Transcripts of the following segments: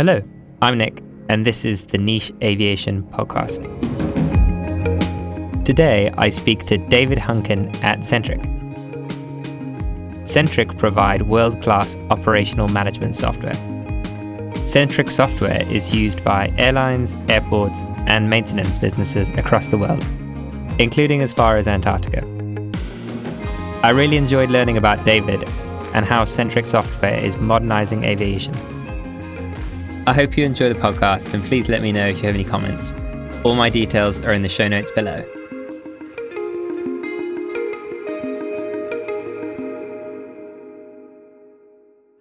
Hello, I'm Nick, and this is the Niche Aviation Podcast. Today, I speak to David Hunkin at Centrik. Centrik provide world class operational management software. Centrik software is used by airlines, airports, and maintenance businesses across the world, including as far as Antarctica. I really enjoyed learning about David and how Centrik software is modernizing aviation. I hope you enjoy the podcast and please let me know if you have any comments. All my details are in the show notes below.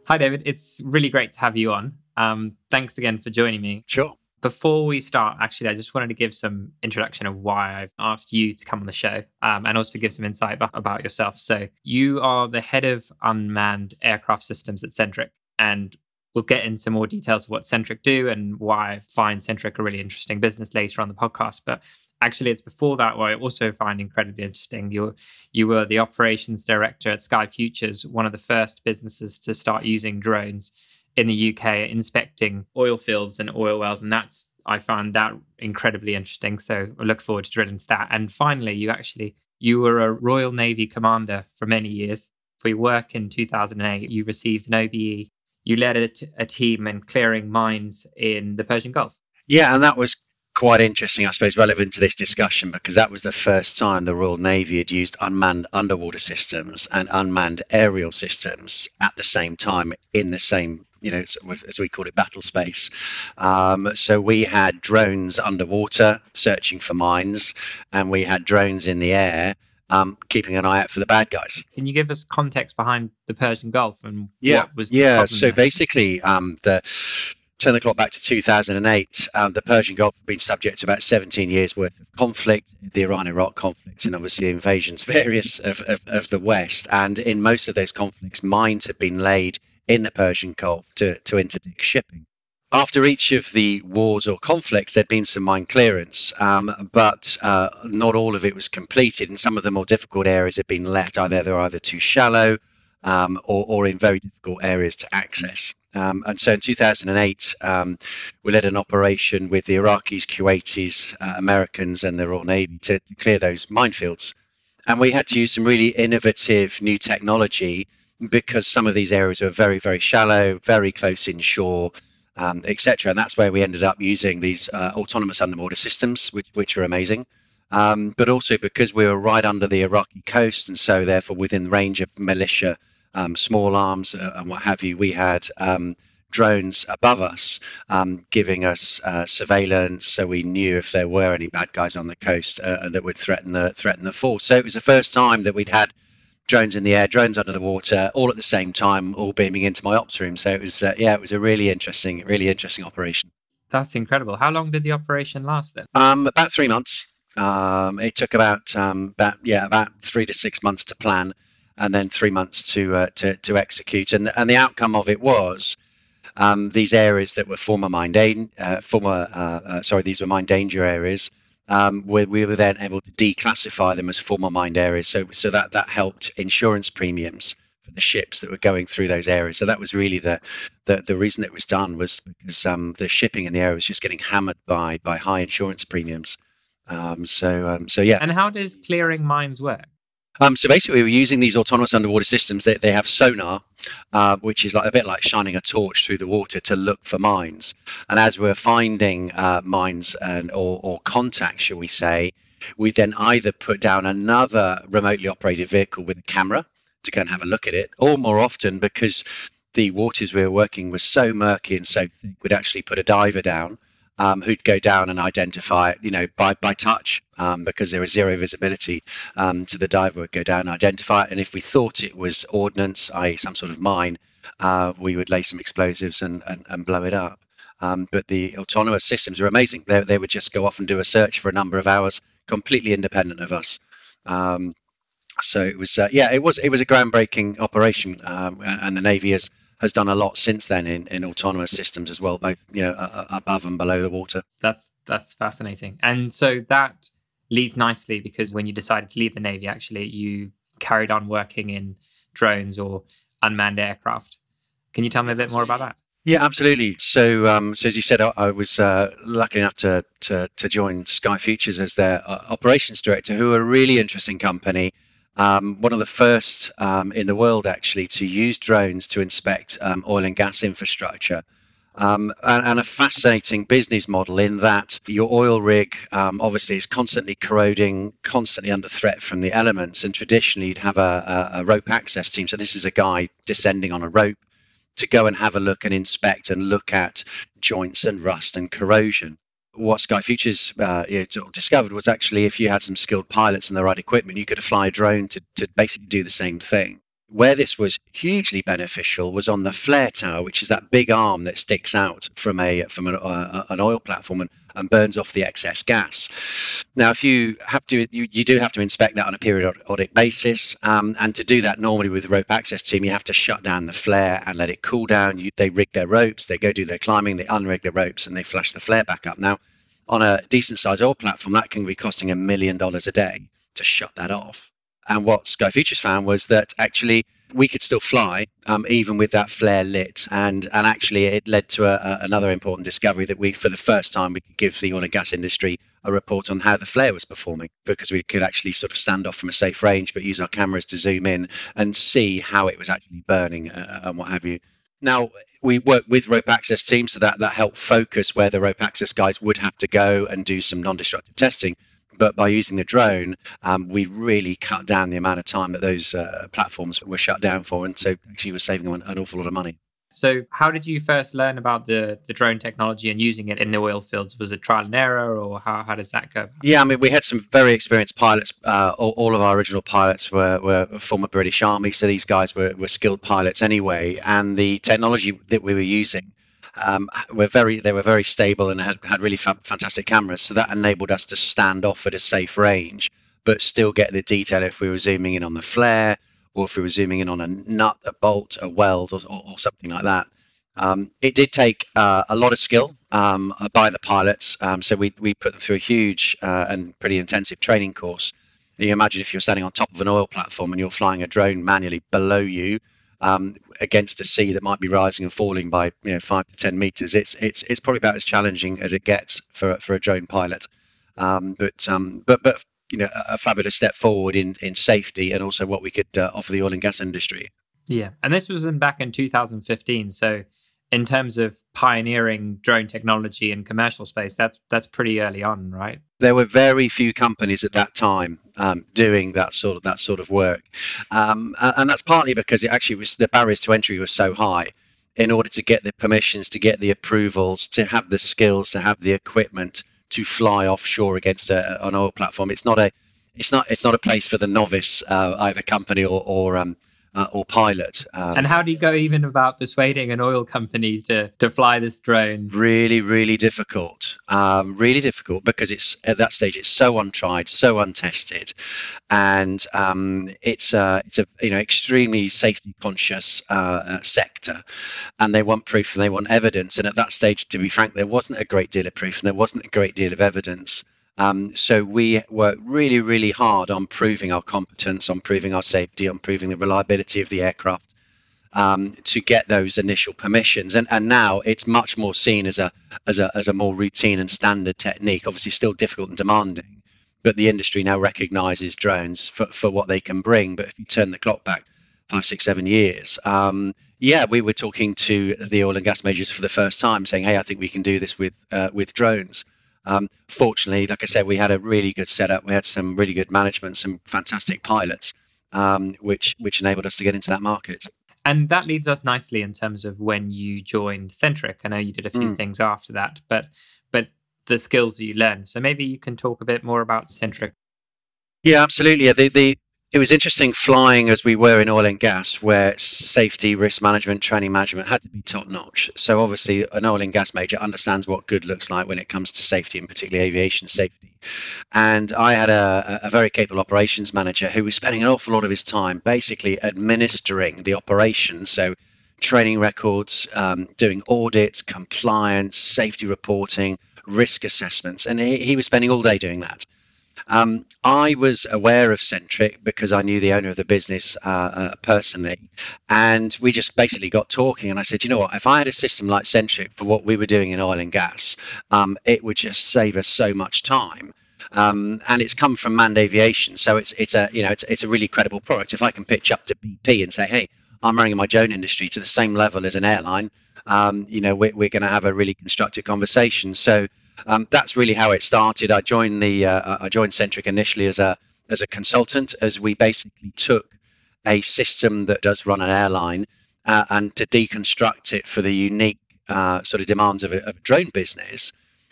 Hi, David. It's really great to have you on. Um, thanks again for joining me. Sure. Before we start, actually, I just wanted to give some introduction of why I've asked you to come on the show um, and also give some insight about yourself. So, you are the head of unmanned aircraft systems at Centrik. And we'll get into more details of what Centrik do and why I find Centrik a really interesting business later on the podcast. But actually, it's before that why I also find incredibly interesting. You you were the operations director at Sky Futures, one of the first businesses to start using drones in the UK inspecting oil fields and oil wells. And that's, I found that incredibly interesting. So I look forward to drilling into that. And finally, you actually, you were a Royal Navy commander for many years. For your work in 2008, you received an OBE. You led a, t- a team in clearing mines in the Persian Gulf. Yeah, and that was quite interesting, I suppose, relevant to this discussion because that was the first time the Royal Navy had used unmanned underwater systems and unmanned aerial systems at the same time in the same you know, as we call it, battle space. Um, so we had drones underwater searching for mines, and we had drones in the air um, keeping an eye out for the bad guys. Can you give us context behind the Persian Gulf and yeah, what was yeah? So there? basically, um, the turn the clock back to 2008, um, the Persian Gulf had been subject to about 17 years worth of conflict, the Iran-Iraq conflict, and obviously the invasions various of, of, of the West. And in most of those conflicts, mines had been laid in the Persian Gulf to, to interdict shipping. After each of the wars or conflicts, there'd been some mine clearance, um, but uh, not all of it was completed. And some of the more difficult areas had been left either they're either too shallow um, or, or in very difficult areas to access. Um, and so in 2008, um, we led an operation with the Iraqis, Kuwaitis, uh, Americans, and the Royal Navy to, clear those minefields. And we had to use some really innovative new technology because some of these areas are very, very shallow, very close inshore, um, etc. And that's where we ended up using these uh, autonomous underwater systems, which, which are amazing. Um, but also because we were right under the Iraqi coast, and so therefore within range of militia, um, small arms, uh, and what have you, we had um, drones above us, um, giving us uh, surveillance, so we knew if there were any bad guys on the coast uh, that would threaten the threaten the force. So it was the first time that we'd had drones in the air, drones under the water, all at the same time, all beaming into my ops room. So it was, uh, yeah, it was a really interesting, really interesting operation. That's incredible. How long did the operation last then? Um, about three months. Um, it took about, um, about, yeah, about three to six months to plan, and then three months to uh, to, to execute. And and the outcome of it was. Um, these areas that were former mine da- uh, former uh, uh, sorry these were mine danger areas um, we, we were then able to declassify them as former mined areas. So, so that that helped insurance premiums for the ships that were going through those areas. So that was really the the, the reason it was done was because um, the shipping in the area was just getting hammered by by high insurance premiums. Um, so um, so yeah. And how does clearing mines work? Um, so basically, we're using these autonomous underwater systems. That they, they have sonar, uh, which is like a bit like shining a torch through the water to look for mines. And as we're finding uh, mines and or, or contacts, shall we say, we then either put down another remotely operated vehicle with a camera to go and have a look at it, or more often because the waters we were working was so murky and so thick, we'd actually put a diver down um, who'd go down and identify you know, by, by touch um, because there was zero visibility. Um, so the diver would go down and identify it. And if we thought it was ordnance, i.e., some sort of mine, uh, we would lay some explosives and, and, and blow it up. Um, but the autonomous systems are amazing. They, they would just go off and do a search for a number of hours, completely independent of us. Um, so it was, uh, yeah, it was it was a groundbreaking operation, um, and the Navy has has done a lot since then in, in autonomous systems as well, both you know uh, above and below the water. That's that's fascinating, and so that leads nicely because when you decided to leave the navy, actually you carried on working in drones or unmanned aircraft. Can you tell me a bit more about that? Yeah, absolutely. So, um, so as you said, I, I was uh, lucky enough to, to, to join Sky Futures as their uh, operations director, who are a really interesting company. Um, one of the first um, in the world actually to use drones to inspect um, oil and gas infrastructure. Um, and, and, a fascinating business model in that your oil rig um, obviously is constantly corroding, constantly under threat from the elements. And traditionally, you'd have a, a, a rope access team. So this is a guy descending on a rope to go and have a look and inspect and look at joints and rust and corrosion. What Sky Futures uh, discovered was actually if you had some skilled pilots and the right equipment, you could fly a drone to, to basically do the same thing. Where this was hugely beneficial was on the flare tower, which is that big arm that sticks out from a from an, uh, an oil platform and, and burns off the excess gas. Now, if you have to, you, you do have to inspect that on a periodic basis, um, and to do that normally with the rope access team, you have to shut down the flare and let it cool down. You, they rig their ropes, they go do their climbing, they unrig the ropes, and they flush the flare back up. Now, on a decent sized oil platform, that can be costing a million dollars a day to shut that off. And what Sky Futures found was that actually we could still fly um, even with that flare lit. And and actually, it led to a, a, another important discovery that we, for the first time, we could give the oil and gas industry a report on how the flare was performing because we could actually sort of stand off from a safe range, but use our cameras to zoom in and see how it was actually burning uh, and what have you. Now, we work with rope access teams, so that, that helped focus where the rope access guys would have to go and do some non destructive testing but by using the drone, um, we really cut down the amount of time that those uh, platforms were shut down for, and so actually was saving them an, an awful lot of money. So, how did you first learn about the, the drone technology and using it in the oil fields? Was it trial and error, or how, how does that go? Yeah, I mean, we had some very experienced pilots. Uh, all, all, of our original pilots were, were former British Army, so these guys were, were skilled pilots anyway. And the technology that we were using um, were very they were very stable and had, had really fa- fantastic cameras. So that enabled us to stand off at a safe range, but still get the detail if we were zooming in on the flare or if we were zooming in on a nut, a bolt, a weld, or, or, or something like that. Um, it did take uh, a lot of skill um, by the pilots. Um, so we, we put them through a huge uh, and pretty intensive training course. You imagine if you're standing on top of an oil platform and you're flying a drone manually below you, um, against a sea that might be rising and falling by you know five to ten meters. It's it's it's probably about as challenging as it gets for for a drone pilot. Um, but um, but but you know a, fabulous step forward in in safety and also what we could uh, offer the oil and gas industry. Yeah, and this was in back in 2015. So in terms of pioneering drone technology in commercial space, that's that's pretty early on, right? There were very few companies at that time um, doing that sort of that sort of work, um, and that's partly because it actually was the barriers to entry were so high. In order to get the permissions, to get the approvals, to have the skills, to have the equipment to fly offshore against a, an oil platform, it's not a it's not it's not a place for the novice, uh, either company or, or um, uh, or pilot. Um, and how do you go even about persuading an oil company to to fly this drone? Really, really difficult. Um, really difficult because it's at that stage it's so untried, so untested, and um, it's a, it's a you know extremely safety conscious uh, uh, sector, and they want proof and they want evidence. And at that stage, to be frank, there wasn't a great deal of proof and there wasn't a great deal of evidence. Um, so we work really, really hard on proving our competence, on proving our safety, on proving the reliability of the aircraft um, to get those initial permissions. And and now it's much more seen as a as a as a more routine and standard technique. Obviously, still difficult and demanding, but the industry now recognises drones for for what they can bring. But if you turn the clock back five, six, seven years. Um, yeah, we were talking to the oil and gas majors for the first time, saying, "Hey, I think we can do this with uh, with drones." Um, fortunately, like I said, we had a really good setup. We had some really good management, some fantastic pilots, um, which which enabled us to get into that market. And that leads us nicely in terms of when you joined Centrik. I know you did a few mm. things after that, but but the skills you learned. So maybe you can talk a bit more about Centrik. Yeah, absolutely. The the it was interesting flying as we were in oil and gas, where safety, risk management, training management had to be top notch. So obviously, an oil and gas major understands what good looks like when it comes to safety, and particularly aviation safety. And I had a, a very capable operations manager who was spending an awful lot of his time basically administering the operations. So training records, um, doing audits, compliance, safety reporting, risk assessments, and he, he was spending all day doing that. Um, I was aware of Centrik because I knew the owner of the business uh, uh, personally, and we just basically got talking. And I said, you know what? If I had a system like Centrik for what we were doing in oil and gas, um, it would just save us so much time. Um, and it's come from Manned Aviation, so it's it's a you know it's it's a really credible product. If I can pitch up to BP and say, hey, I'm running my drone industry to the same level as an airline, um, you know, we're, we're going to have a really constructive conversation. So um, that's really how it started. I joined the uh, I joined Centrik initially as a as a consultant, as we basically took a system that does run an airline uh, and to deconstruct it for the unique uh, sort of demands of a, of a drone business.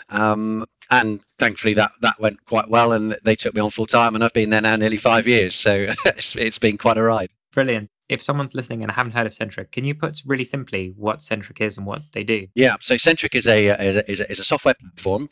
Um, and thankfully that that went quite well, and they took me on full time, and I've been there now nearly five years. So it's, it's been quite a ride. Brilliant if someone's listening and haven't heard of Centrik, can you put really simply what Centrik is and what they do? Yeah, so Centrik is a is a, is a, is a software platform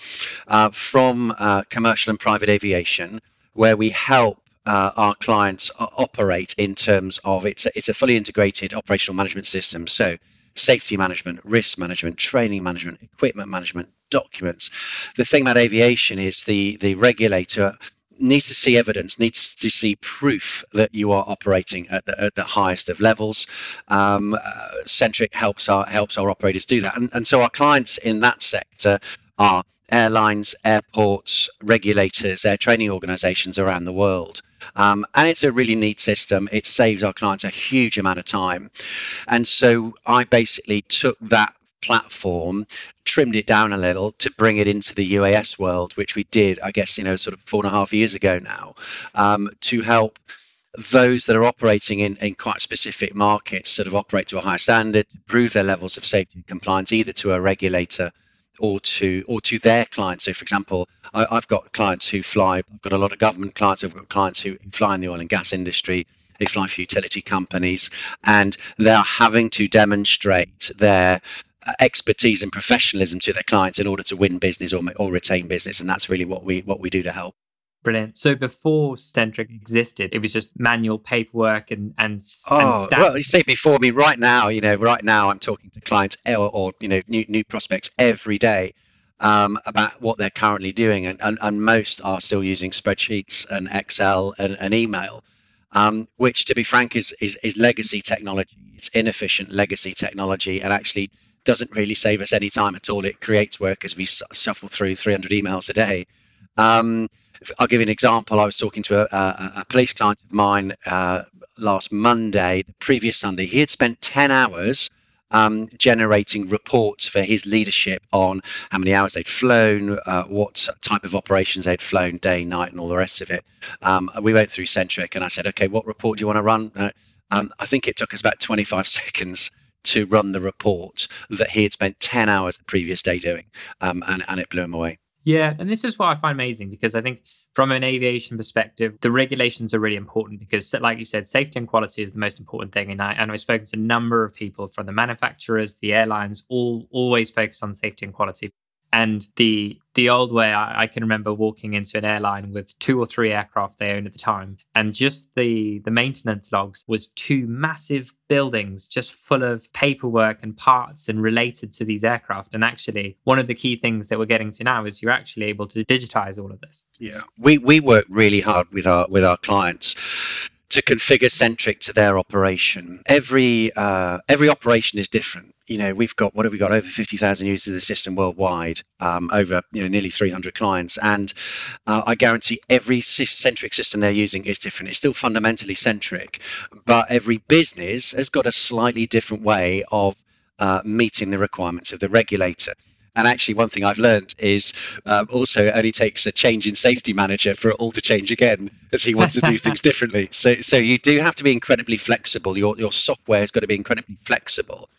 uh, from uh, commercial and private aviation where we help uh, our clients operate in terms of it's a, it's a fully integrated operational management system. So safety management, risk management, training management, equipment management, documents. The thing about aviation is the the regulator needs to see evidence, needs to see proof that you are operating at the, at the highest of levels. Um, uh, Centrik helps our helps our operators do that, and, and so our clients in that sector are airlines, airports, regulators, air training organisations around the world. Um, and it's a really neat system. It saves our clients a huge amount of time. And so I basically took that platform, trimmed it down a little to bring it into the UAS world, which we did, I guess, you know, sort of four and a half years ago now, um, to help those that are operating in, in quite specific markets sort of operate to a high standard, prove their levels of safety and compliance either to a regulator or to or to their clients. So, for example, I, have got clients who fly. I've got a lot of government clients. I've got clients who fly in the oil and gas industry. They fly for utility companies, and they're having to demonstrate their expertise and professionalism to their clients in order to win business or, or retain business and that's really what we what we do to help Brilliant. So before Centrik existed, it was just manual paperwork and and, oh, and well, you say before me right now. You know, right now I'm talking to clients or, or you know new new prospects every day um, about what they're currently doing, and, and and most are still using spreadsheets and Excel and, and email, um, which to be frank is, is is legacy technology. It's inefficient legacy technology, and actually doesn't really save us any time at all. It creates work as we shuffle through 300 emails a day. Um, I'll give you an example. I was talking to a, a, a police client of mine uh, last Monday, the previous Sunday. He had spent 10 hours um, generating reports for his leadership on how many hours they'd flown, uh, what type of operations they'd flown, day, night, and all the rest of it. Um, we went through Centrik and I said, okay, what report do you want to run? Uh, um, I think it took us about 25 seconds to run the report that he had spent 10 hours the previous day doing. Um, and, and it blew him away. Yeah, and this is what I find amazing because I think from an aviation perspective, the regulations are really important because, like you said, safety and quality is the most important thing. And I and I've spoken to a number of people from the manufacturers, the airlines, all always focus on safety and quality. And the the old way, I, I, can remember walking into an airline with two or three aircraft they owned at the time, and just the the maintenance logs was two massive buildings just full of paperwork and parts and related to these aircraft. And actually, one of the key things that we're getting to now is you're actually able to digitize all of this. Yeah, we we work really hard with our with our clients to configure centrik to their operation. Every uh, every operation is different you know, we've got what have we got over 50,000 users of the system worldwide, um, over you know nearly 300 clients, and uh, I guarantee every centrik system they're using is different. It's still fundamentally centrik, but every business has got a slightly different way of uh, meeting the requirements of the regulator. And actually, one thing I've learned is um, also it only takes a change in safety manager for it all to change again, as he wants to do things differently. So, so you do have to be incredibly flexible. Your your software has got to be incredibly flexible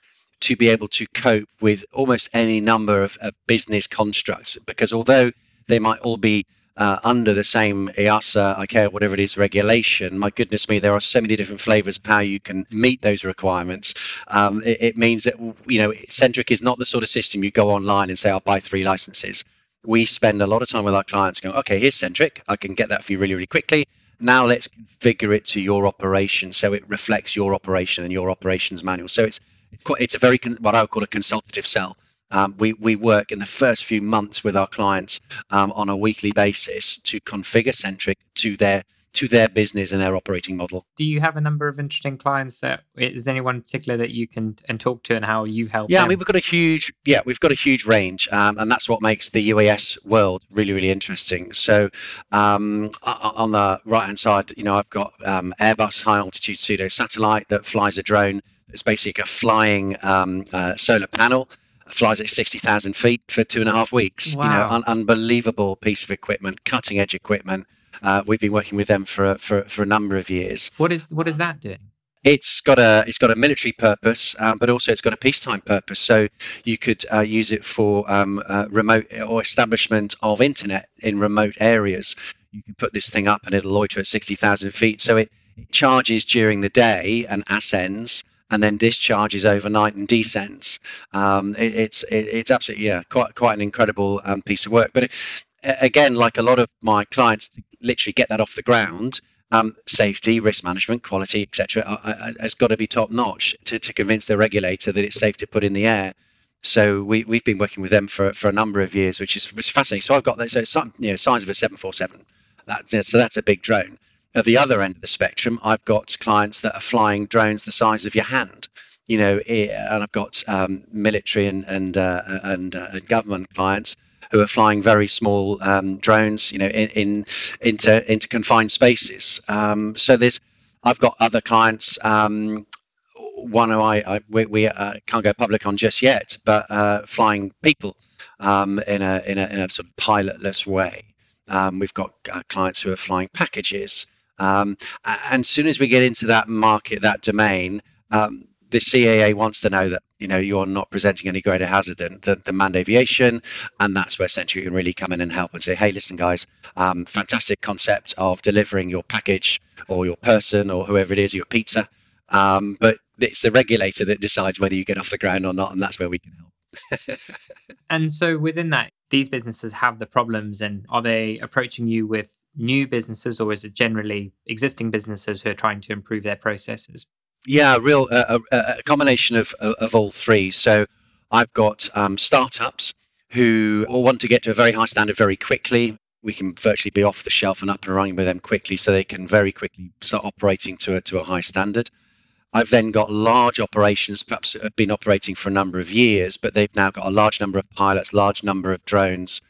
to be able to cope with almost any number of, of business constructs. Because although they might all be uh, under the same EASA, ICAO, whatever it is, regulation, my goodness me, there are so many different flavors of how you can meet those requirements. Um, it, it, means that, you know, Centrik is not the sort of system you go online and say, I'll buy three licenses. We spend a lot of time with our clients going, okay, here's Centrik. I can get that for you really, really quickly. Now let's configure it to your operation so it reflects your operation and your operations manual. So it's it's quite it's a very what I would call a consultative sell. Um, we, we work in the first few months with our clients um, on a weekly basis to configure Centrik to their to their business and their operating model. Do you have a number of interesting clients that is anyone particular that you can and talk to and how you help? Yeah, them? I mean we've got a huge yeah we've got a huge range, um, and that's what makes the UAS world really really interesting. So um, on the right hand side, you know I've got um, Airbus high altitude pseudo satellite that flies a drone. It's basically a flying um, uh, solar panel flies at 60,000 feet for two and a half weeks. Wow. You know, un- unbelievable piece of equipment, cutting edge equipment. Uh, we've been working with them for, for for a number of years. What is what is that doing? It's got a it's got a military purpose, um, but also it's got a peacetime purpose. So you could uh, use it for um, uh, remote or establishment of internet in remote areas. You can put this thing up and it'll loiter at sixty thousand feet. So it, it charges during the day and ascends, and then discharges overnight and descends. Um, it, it's it, it's absolutely yeah quite quite an incredible um, piece of work. But it, again, like a lot of my clients, literally get that off the ground, um, safety, risk management, quality, etc., has got to be top notch to, to convince the regulator that it's safe to put in the air. So we we've been working with them for, for a number of years, which is, which is fascinating. So I've got that. So it's you know size of a 747. That's so that's a big drone. At the other end of the spectrum, I've got clients that are flying drones the size of your hand. You know, and I've got um, military and and uh, and, uh, government clients who are flying very small um, drones, you know, in, in, into into confined spaces. Um, so there's, I've got other clients. Um, one who I, I we, we uh, can't go public on just yet, but uh, flying people um, in a in a in a sort of pilotless way. Um, we've got uh, clients who are flying packages. Um, and as soon as we get into that market, that domain, um, the CAA wants to know that you know you're not presenting any greater hazard than, than manned aviation, and that's where Centrik can really come in and help and say, hey, listen, guys, um, fantastic concept of delivering your package or your person or whoever it is, your pizza, um, but it's the regulator that decides whether you get off the ground or not, and that's where we can help. and so within that, these businesses have the problems, and are they approaching you with new businesses, or is it generally existing businesses who are trying to improve their processes? Yeah, real uh, a, a, combination of, of all three. So I've got um, startups who all want to get to a very high standard very quickly. We can virtually be off the shelf and up and running with them quickly, so they can very quickly start operating to a, to a high standard. I've then got large operations, perhaps have been operating for a number of years, but they've now got a large number of pilots, large number of drones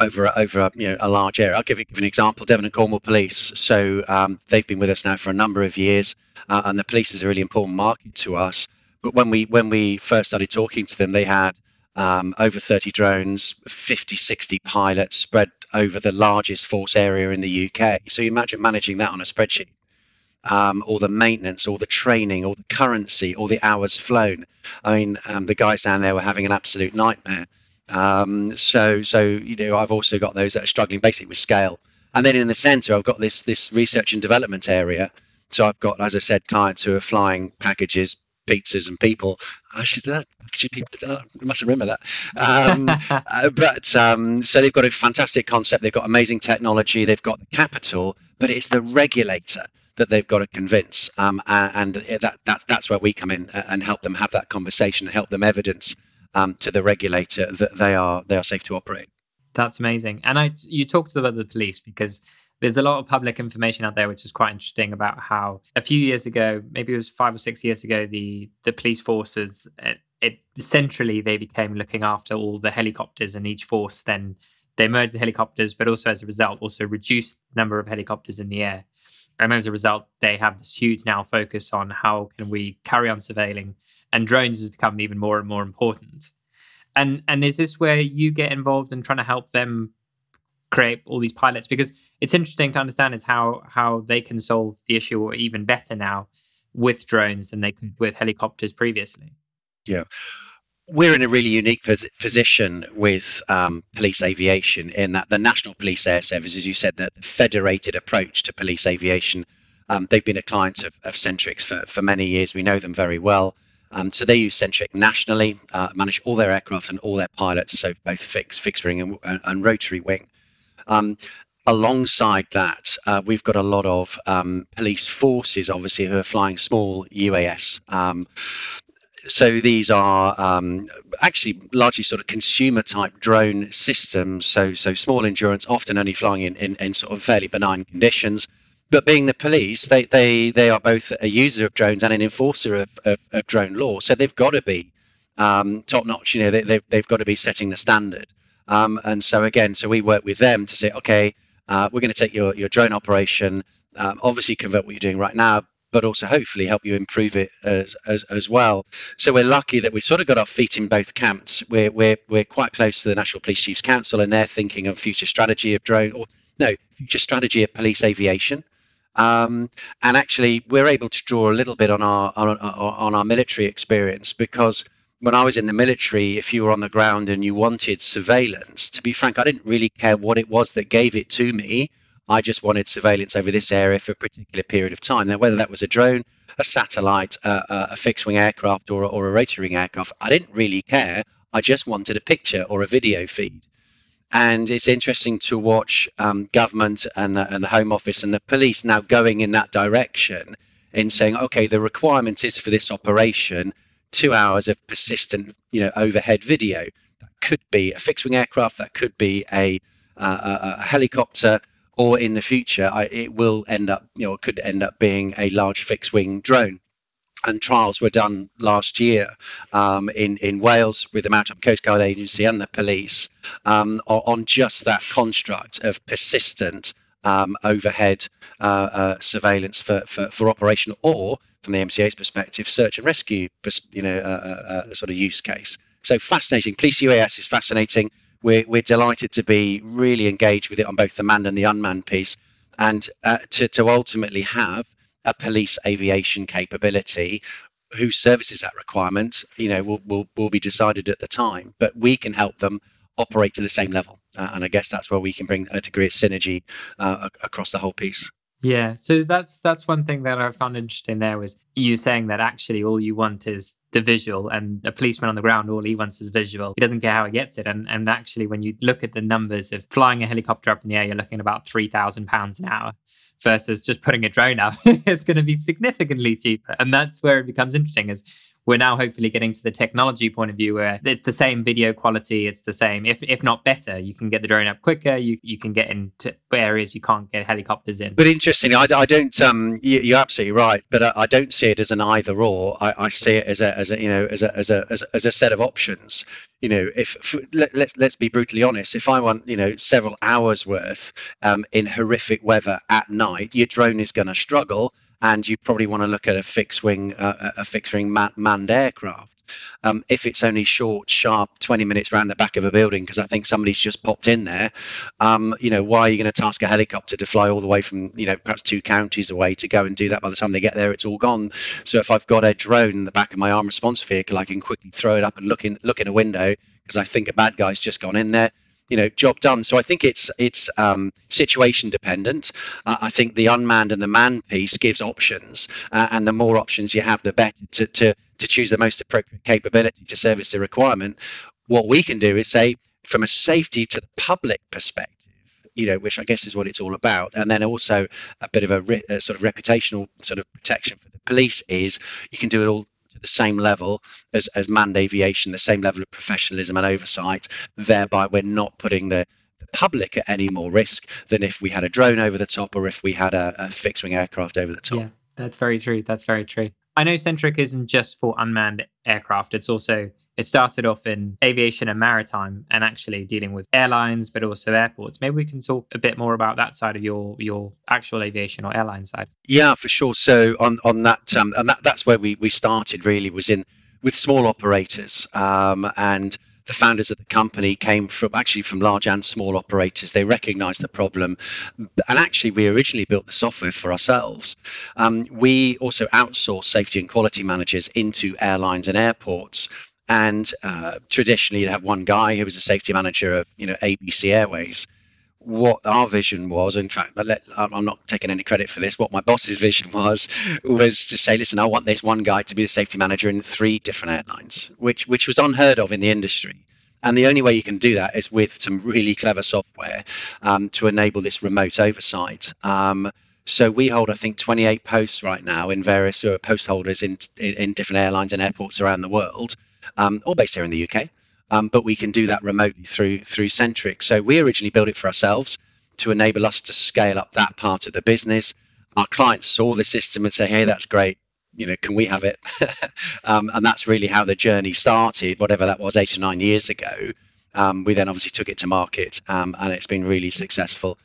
over over you know a large area. I'll give you, give an example: Devon and Cornwall Police. So um, they've been with us now for a number of years uh, and the police is a really important market to us. But when we when we first started talking to them, they had um, over 30 drones, 50, 60 pilots spread over the largest force area in the UK. So you imagine managing that on a spreadsheet. Um, all the maintenance, all the training, all the currency, all the hours flown. I mean, um, the guys down there were having an absolute nightmare. Um, so, so you know, I've also got those that are struggling basically with scale. And then in the centre, I've got this this research and development area so I've got, as I said, clients who are flying packages, pizzas, and people. I should that packaging people. I must remember that. Um, uh, but um, so they've got a fantastic concept. They've got amazing technology. They've got the capital, but it's the regulator that they've got to convince. Um, and, that, that that's where we come in and help them have that conversation help them evidence um, to the regulator that they are they are safe to operate. That's amazing. And I you talked about the police because there's a lot of public information out there which is quite interesting about how a few years ago maybe it was five or six years ago the the police forces it, it centrally they became looking after all the helicopters and each force then they merged the helicopters but also as a result also reduced the number of helicopters in the air and as a result they have this huge now focus on how can we carry on surveilling and drones has become even more and more important and and is this where you get involved in trying to help them create all these pilots because it's interesting to understand is how how they can solve the issue or even better now with drones than they could with helicopters previously. Yeah. We're in a really unique position with um, police aviation in that the National Police Air Service, as you said, the federated approach to police aviation, um, they've been a client of, of Centrik's for, for many years. We know them very well. Um, so they use Centrik nationally, uh, manage all their aircraft and all their pilots, so both fixed, fixed wing and, and rotary wing. Um, alongside that, uh, we've got a lot of um, police forces, obviously, who are flying small UAS. So these are um, actually largely sort of consumer type drone systems. So so small endurance, often only flying in, in, in sort of fairly benign conditions. But being the police, they they they are both a user of drones and an enforcer of, of, of drone law. So they've got to be um, top notch. You know, they, they've they've got to be setting the standard. Um, and so again, so we work with them to say, okay, uh, we're going to take your your drone operation, um, obviously convert what you're doing right now, but also hopefully help you improve it as, as, as well. So we're lucky that we've sort of got our feet in both camps. We're, we're, we're quite close to the National Police Chiefs Council and they're thinking of future strategy of drone, or no, future strategy of police aviation. Um, and actually, we're able to draw a little bit on our, on, on our military experience because when I was in the military, if you were on the ground and you wanted surveillance, to be frank, I didn't really care what it was that gave it to me. I just wanted surveillance over this area for a particular period of time. Now, whether that was a drone, a satellite, uh, a fixed wing aircraft, or, or a rotary wing aircraft, I didn't really care. I just wanted a picture or a video feed. And it's interesting to watch um, government and the, and the Home Office and the police now going in that direction in saying, okay, the requirement is for this operation two hours of persistent, you know, overhead video. That could be a fixed wing aircraft, that could be a, uh, a, a helicopter, or in the future, I, it will end up, you know, could end up being a large fixed wing drone. And trials were done last year um, in in Wales with the Maritime Coast Guard Agency and the police um, on just that construct of persistent um, overhead uh, uh, surveillance for, for, for or from the MCA's perspective, search and rescue, you know, uh, uh, sort of use case. So fascinating. Police UAS is fascinating we're, we're delighted to be really engaged with it on both the manned and the unmanned piece. And uh, to, to ultimately have a police aviation capability who services that requirement you know will, will, will be decided at the time. But we can help them operate to the same level. Uh, and i guess that's where we can bring a degree of synergy uh, across the whole piece yeah, so that's that's one thing that I found interesting there was you saying that actually all you want is the visual and a policeman on the ground all he wants is visual. He doesn't care how he gets it. And and actually when you look at the numbers of flying a helicopter up in the air, you're looking about three thousand pounds an hour versus just putting a drone up. it's going to be significantly cheaper. And that's where it becomes interesting is we're now hopefully getting to the technology point of view where it's the same video quality, it's the same, if if not better. You can get the drone up quicker. You you can get into areas you can't get helicopters in. But interesting, I, I don't. Um, you, are absolutely right, but I, I, don't see it as an either or. I, I see it as a as a you know as a as a as as a set of options. You know, if, if let, let's let's be brutally honest. If I want you know several hours worth um, in horrific weather at night, your drone is going to struggle and you probably want to look at a fixed wing uh, a fixed wing manned aircraft. Um, if it's only short, sharp, 20 minutes around the back of a building, because I think somebody's just popped in there, um, you know, why are you going to task a helicopter to fly all the way from, you know, perhaps two counties away to go and do that? By the time they get there, it's all gone. So if I've got a drone in the back of my arm response vehicle, I can quickly throw it up and look in, look in a window because I think a bad guy's just gone in there you know job done. So i think it's it's um, situation dependent. Uh, i think the unmanned and the manned piece gives options uh, and the more options you have the better to, to to choose the most appropriate capability to service the requirement. What we can do is say from a safety to the public perspective you know which i guess is what it's all about and then also a bit of a, re- a sort of reputational sort of protection for the police is you can do it all the same level as, as manned aviation, the same level of professionalism and oversight. Thereby, we're not putting the, public at any more risk than if we had a drone over the top or if we had a, a fixed wing aircraft over the top. Yeah, that's very true. That's very true. I know Centrik isn't just for unmanned aircraft, it's also it started off in aviation and maritime and actually dealing with airlines but also airports maybe we can talk a bit more about that side of your your actual aviation or airline side yeah for sure so on on that um, and that that's where we we started really was in with small operators um, and the founders of the company came from actually from large and small operators. They recognized the problem. And actually, we originally built the software for ourselves. Um, we also outsource safety and quality managers into airlines and airports. And uh, traditionally, you'd have one guy who was a safety manager of, you know, ABC Airways. What our vision was, in fact, I'm not taking any credit for this. What my boss's vision was was to say, listen, I want this one guy to be the safety manager in three different airlines, which which was unheard of in the industry. And the only way you can do that is with some really clever software um, to enable this remote oversight. Um, So we hold, I think, 28 posts right now in various uh, post holders in, in, in different airlines and airports around the world, um, all based here in the UK. Um, but we can do that remotely through through Centrik. So we originally built it for ourselves to enable us to scale up that part of the business. Our clients saw the system and say, "Hey, that's great. You know, can we have it?" um, and that's really how the journey started. Whatever that was, eight or nine years ago. Um, we then obviously took it to market, um, and it's been really successful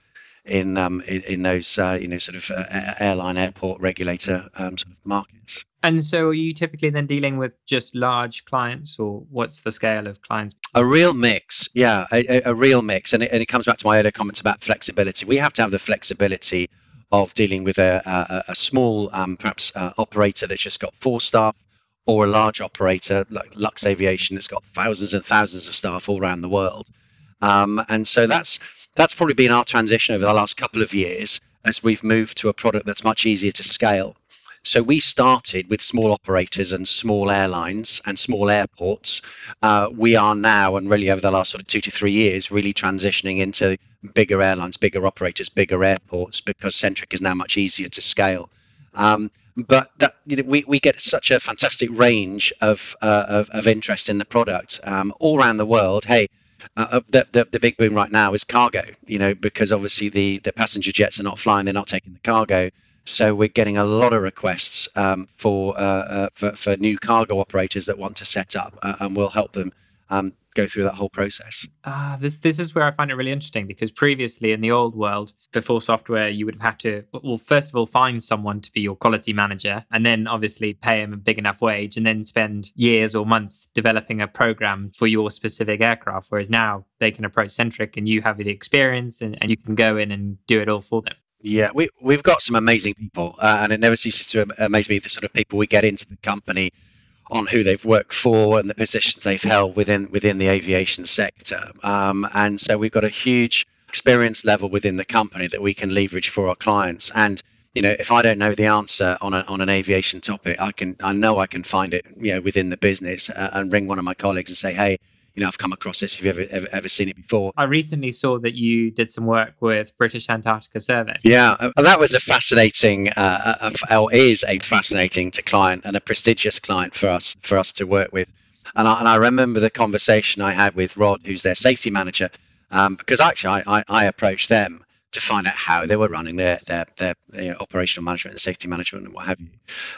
in um, in, in, those uh, you know sort of uh, airline airport regulator um, sort of markets. And so, are you typically then dealing with just large clients, or what's the scale of clients? A real mix, yeah, a, a real mix, and it, and it comes back to my earlier comments about flexibility. We have to have the flexibility of dealing with a, a, a small, um, perhaps uh, operator that's just got four staff, or a large operator like Luxaviation that's got thousands and thousands of staff all around the world. Um, and so that's that's probably been our transition over the last couple of years as we've moved to a product that's much easier to scale. So we started with small operators and small airlines and small airports. Uh, we are now, and really over the last sort of two to three years, really transitioning into bigger airlines, bigger operators, bigger airports because Centrik is now much easier to scale. Um, but that you know, we, we get such a fantastic range of, uh, of, of interest in the product um, all around the world. Hey, uh, uh, the, the, the big boom right now is cargo, you know, because obviously the, the passenger jets are not flying, they're not taking the cargo. So we're getting a lot of requests um, for, uh, uh, for, for new cargo operators that want to set up, uh, and we'll help them um, go through that whole process. Ah, this this is where I find it really interesting because previously in the old world, before software, you would have had to well, first of all, find someone to be your quality manager, and then obviously pay him a big enough wage, and then spend years or months developing a program for your specific aircraft. Whereas now they can approach Centrik, and you have the experience, and, and you can go in and do it all for them. Yeah, we we've got some amazing people, uh, and it never ceases to amaze me the sort of people we get into the company on who they've worked for and the positions they've held within within the aviation sector. Um, and so we've got a huge experience level within the company that we can leverage for our clients. And you know, if I don't know the answer on a, on an aviation topic, I can I know I can find it you know within the business uh, and ring one of my colleagues and say, hey, you know, I've come across this. Have you ever, ever, ever seen it before? I recently saw that you did some work with British Antarctica Survey. Yeah, uh, that was a fascinating, uh, a, is a fascinating to client and a prestigious client for us for us to work with. And I, and I remember the conversation I had with Rod, who's their safety manager, um, because actually I, I, I approached them to find out how they were running their their their, their operational management and safety management and what have you.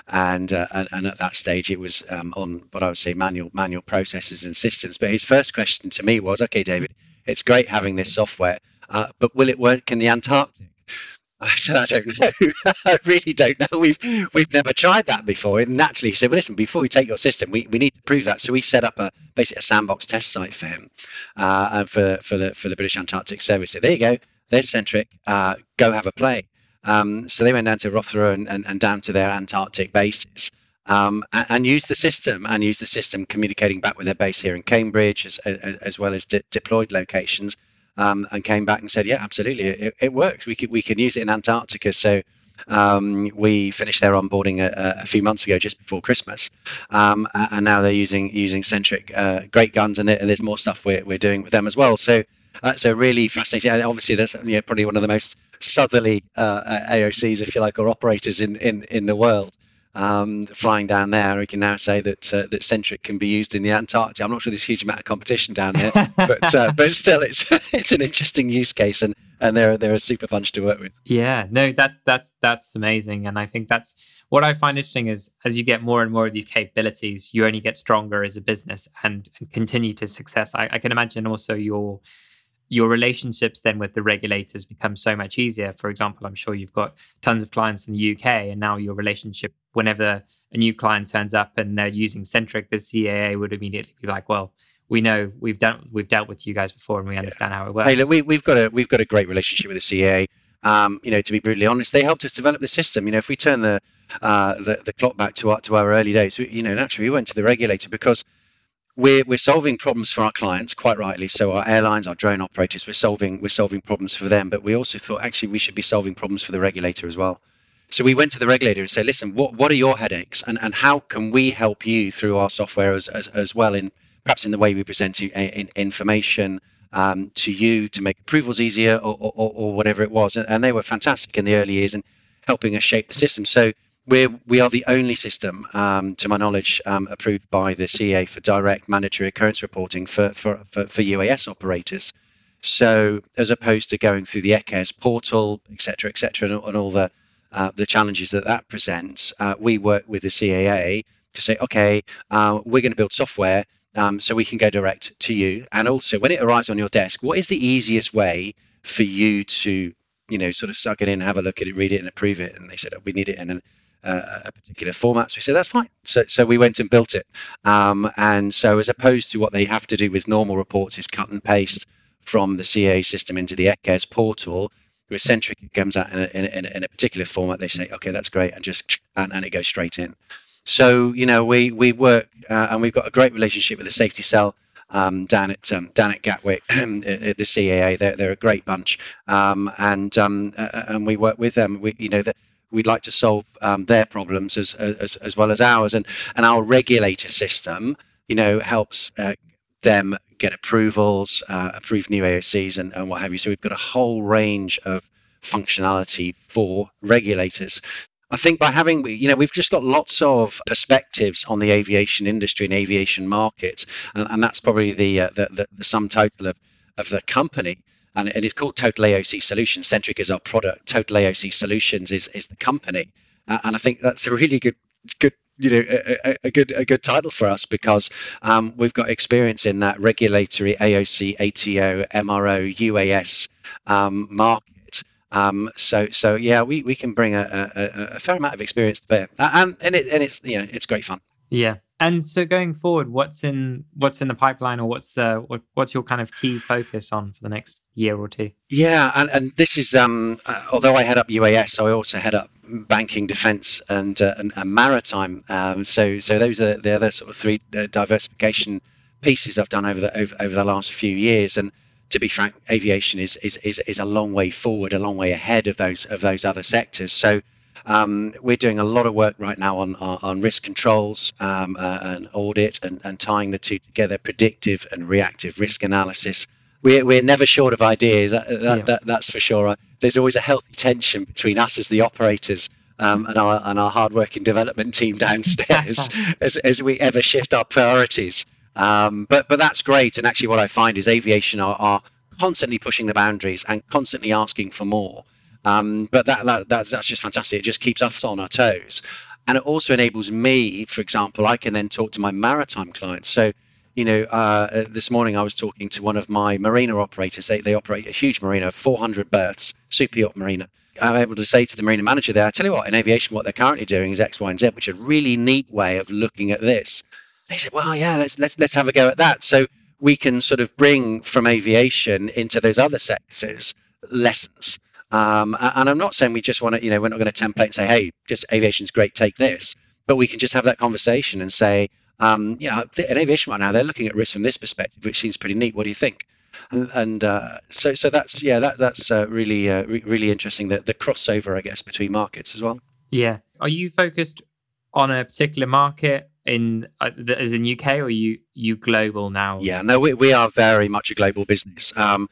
And uh, and, and, at that stage, it was um, on what I would say manual manual processes and systems. But his first question to me was, "Okay, David, it's great having this software, uh, but will it work in the Antarctic?" I said, I don't know. I really don't know. We've we've never tried that before. And naturally, he said, well, listen, before we take your system, we, we need to prove that. So we set up a basically a sandbox test site for him, uh, and for for the for the British Antarctic Service. So there you go they're centric, uh, go have a play. Um, so they went down to Rothera and, and, and down to their Antarctic bases um, and, and used the system and used the system communicating back with their base here in Cambridge as, as, as well as de- deployed locations um, and came back and said, yeah, absolutely, it, it, works. We can, we can use it in Antarctica. So um, we finished their onboarding a, a, few months ago, just before Christmas, um, and now they're using using Centrik uh, great guns, and there's more stuff we're, we're doing with them as well. So that's a really fascinating. And obviously, that's you know, probably one of the most southerly uh, AOCs, if you like, or operators in in in the world. Um, flying down there, we can now say that uh, that Centrik can be used in the Antarctic. I'm not sure there's a huge amount of competition down there, but uh, but still, it's it's an interesting use case, and and they're they're a super bunch to work with. Yeah, no, that's that's that's amazing, and I think that's what I find interesting is as you get more and more of these capabilities, you only get stronger as a business and, and continue to success. I, I can imagine also your your relationships then with the regulators become so much easier. For example, I'm sure you've got tons of clients in the UK, and now your relationship, whenever a new client turns up and they're using Centrik, the CAA would immediately be like, well, we know we've done we've dealt with you guys before and we understand yeah. how it works. Hey, look, we, we've got a we've got a great relationship with the CAA. Um, you know, to be brutally honest, they helped us develop the system. You know, if we turn the uh, the, the clock back to our to our early days, we, you know, naturally we went to the regulator because we're we're solving problems for our clients quite rightly so. Our airlines our drone operators we're solving we're solving problems for them. But we also thought actually we should be solving problems for the regulator as well. So we went to the regulator and said listen what what are your headaches? And and how can we help you through our software as as, as well in perhaps in the way we present you, in, information um, to you to make approvals easier or, or, or whatever it was. And, they were fantastic in the early years and helping us shape the system. So we're we are the only system, um, to my knowledge, um, approved by the CA for direct mandatory occurrence reporting for for for, for UAS operators. So as opposed to going through the ECCAIRS portal, et cetera, et cetera, and, and all the uh, the challenges that that presents, uh, we work with the CAA to say, okay, uh, we're going to build software um, so we can go direct to you. And also, when it arrives on your desk, what is the easiest way for you to, you know, sort of suck it in, have a look at it, read it, and approve it? And they said, oh, we need it in an, uh, a particular format. So we said, that's fine. So, so we went and built it. Um, and so, as opposed to what they have to do with normal reports, is cut and paste from the CA system into the ECCAIRS portal. With Centrik, it comes out in a, in, a, in a particular format. They say, okay, that's great, and just and, and it goes straight in. So you know, we we work uh, and we've got a great relationship with the safety cell um, down at um, down at Gatwick at the CAA. They're they're a great bunch, um, and um, uh, and we work with them. We you know that we'd like to solve um, their problems as, as as well as ours, and and our regulator system, you know, helps uh, them get approvals, uh, approve new AOCs, and, and what have you. So we've got a whole range of functionality for regulators. I think by having, you know, we've just got lots of perspectives on the aviation industry and aviation market, and, and that's probably the, uh, the, the, the sum total of, of the company. And it is called Total AOC Solutions. Centrik is our product. Total AOC Solutions is is the company, uh, and I think that's a really good good you know a, a, good a good title for us because um, we've got experience in that regulatory AOC, ATO, MRO, UAS um, market um, so so yeah, we, we can bring a, a, a fair amount of experience to bear, and and it, and it's you know it's great fun. Yeah. And so going forward, what's in what's in the pipeline, or what's uh, what, what's your kind of key focus on for the next year or two? Yeah, and, and this is um, uh, although I head up UAS, I also head up banking, defence, and, uh, and, and maritime. Um, so so those are the other sort of three uh, diversification pieces I've done over the over, over the last few years, and to be frank, aviation is, is is is a long way forward, a long way ahead of those of those other sectors. So um, we're doing a lot of work right now on on, on risk controls um, uh, and audit and, and tying the two together, predictive and reactive risk analysis. We're, we're never short of ideas, that, that, yeah. that, that's for sure. There's always a healthy tension between us as the operators um, and our and our hardworking development team downstairs as, as we ever shift our priorities. Um, but but that's great. And actually, what I find is aviation are, are constantly pushing the boundaries and constantly asking for more. Um, but that, that that's, that's just fantastic. It just keeps us on our toes, and it also enables me, for example, I can then talk to my maritime clients. So, you know, uh, this morning I was talking to one of my marina operators. They they operate a huge marina, 400 berths, super yacht marina. I'm able to say to the marina manager there, I tell you what, in aviation, what they're currently doing is X, Y, and Z, which is a really neat way of looking at this. They said, well, yeah, let's let's let's have a go at that. So we can sort of bring from aviation into those other sectors lessons. Um, and I'm not saying we just want to, you know, we're not going to template and say, hey, just aviation's great, take this. But we can just have that conversation and say, um, you know, in aviation right now, they're looking at risk from this perspective, which seems pretty neat. What do you think? And, and uh, so, so that's yeah, that that's uh, really uh, re- really interesting. The the crossover, I guess, between markets as well. Yeah. Are you focused on a particular market? In uh, as in UK or you you global now? Yeah, no, we, we are very much a global business, um,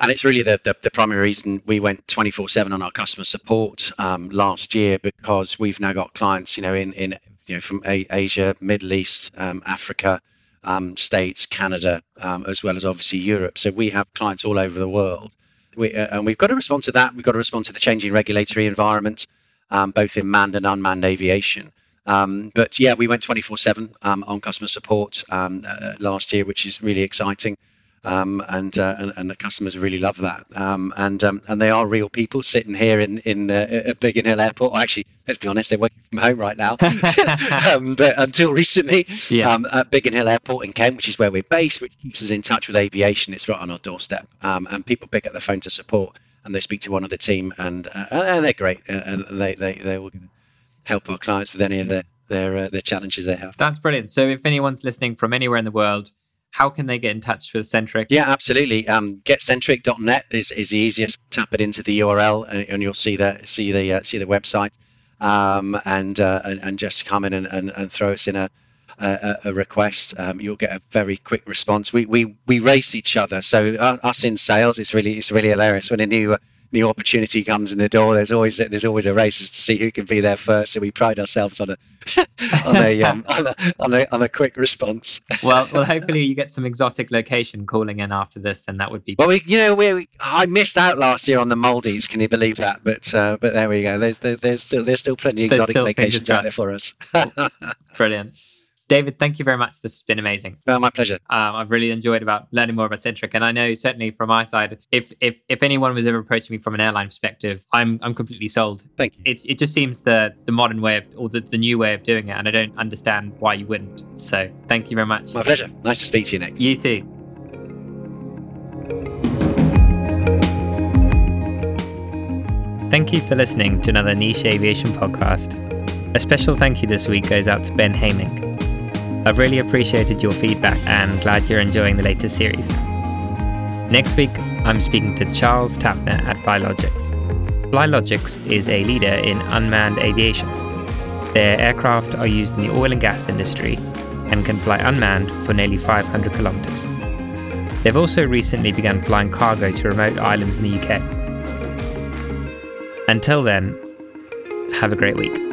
and it's really the, the, the primary reason we went twenty four seven on our customer support um, last year because we've now got clients, you know, in in you know from a- Asia, Middle East, um, Africa. Um, States, Canada, um, as well as obviously Europe. So we have clients all over the world, we, uh, and we've got to respond to that. We've got to respond to the changing regulatory environment, um, both in manned and unmanned aviation. Um, but yeah, we went 24 7 um, on customer support um, uh, last year, which is really exciting. Um, and, uh, and, and the customers really love that. Um, and um, and they are real people sitting here in in uh, at Biggin Hill Airport. Actually, let's be honest, they're working from home right now. but until recently, yeah. at Biggin Hill Airport in Kent, which is where we're based, which keeps us in touch with aviation. It's right on our doorstep, and people pick up the phone to support, and they speak to one of the team, and uh, and they're great, and they they they're all going to help our clients with any of their their uh, their challenges they have. That's brilliant. So if anyone's listening from anywhere in the world, how can they get in touch with Centrik? Yeah, absolutely. Um, getcentrik.net is, is the easiest. Tap it into the URL and, and you'll see the see the uh, see the website, um, and, uh, and, and just come in and, and, and throw us in a a, a request. Um, you'll get a very quick response. We we we race each other. So uh, us in sales, it's really it's really hilarious when a new new opportunity comes in the door, there's always there's always a race to see who can be there first. So we pride ourselves on a on a, um, on, a on a on a quick response. well, well, hopefully you get some exotic location calling in after this, then that would be. Well, we you know we I missed out last year on the Maldives. Can you believe that? But uh, but there we go. There's there's still there's still plenty of exotic locations out there for us. Brilliant. David, thank you very much. This has been amazing. Well, my pleasure. Um, I've really enjoyed about learning more about Centrik, and I know certainly from my side, if if if anyone was ever approaching me from an airline perspective, I'm I'm completely sold. Thank you. It's it just seems the the modern way of or the, the new way of doing it, and I don't understand why you wouldn't. So thank you very much. My pleasure. Nice to speak to you, Nick. You too. Thank you for listening to another Niche Aviation podcast. A special thank you this week goes out to Ben Haming. I've really appreciated your feedback and glad you're enjoying the latest series. Next week, I'm speaking to Charles Tavner at Flylogix. Flylogix is a leader in unmanned aviation. Their aircraft are used in the oil and gas industry and can fly unmanned for nearly 500 kilometers. They've also recently begun flying cargo to remote islands in the UK. Until then, have a great week.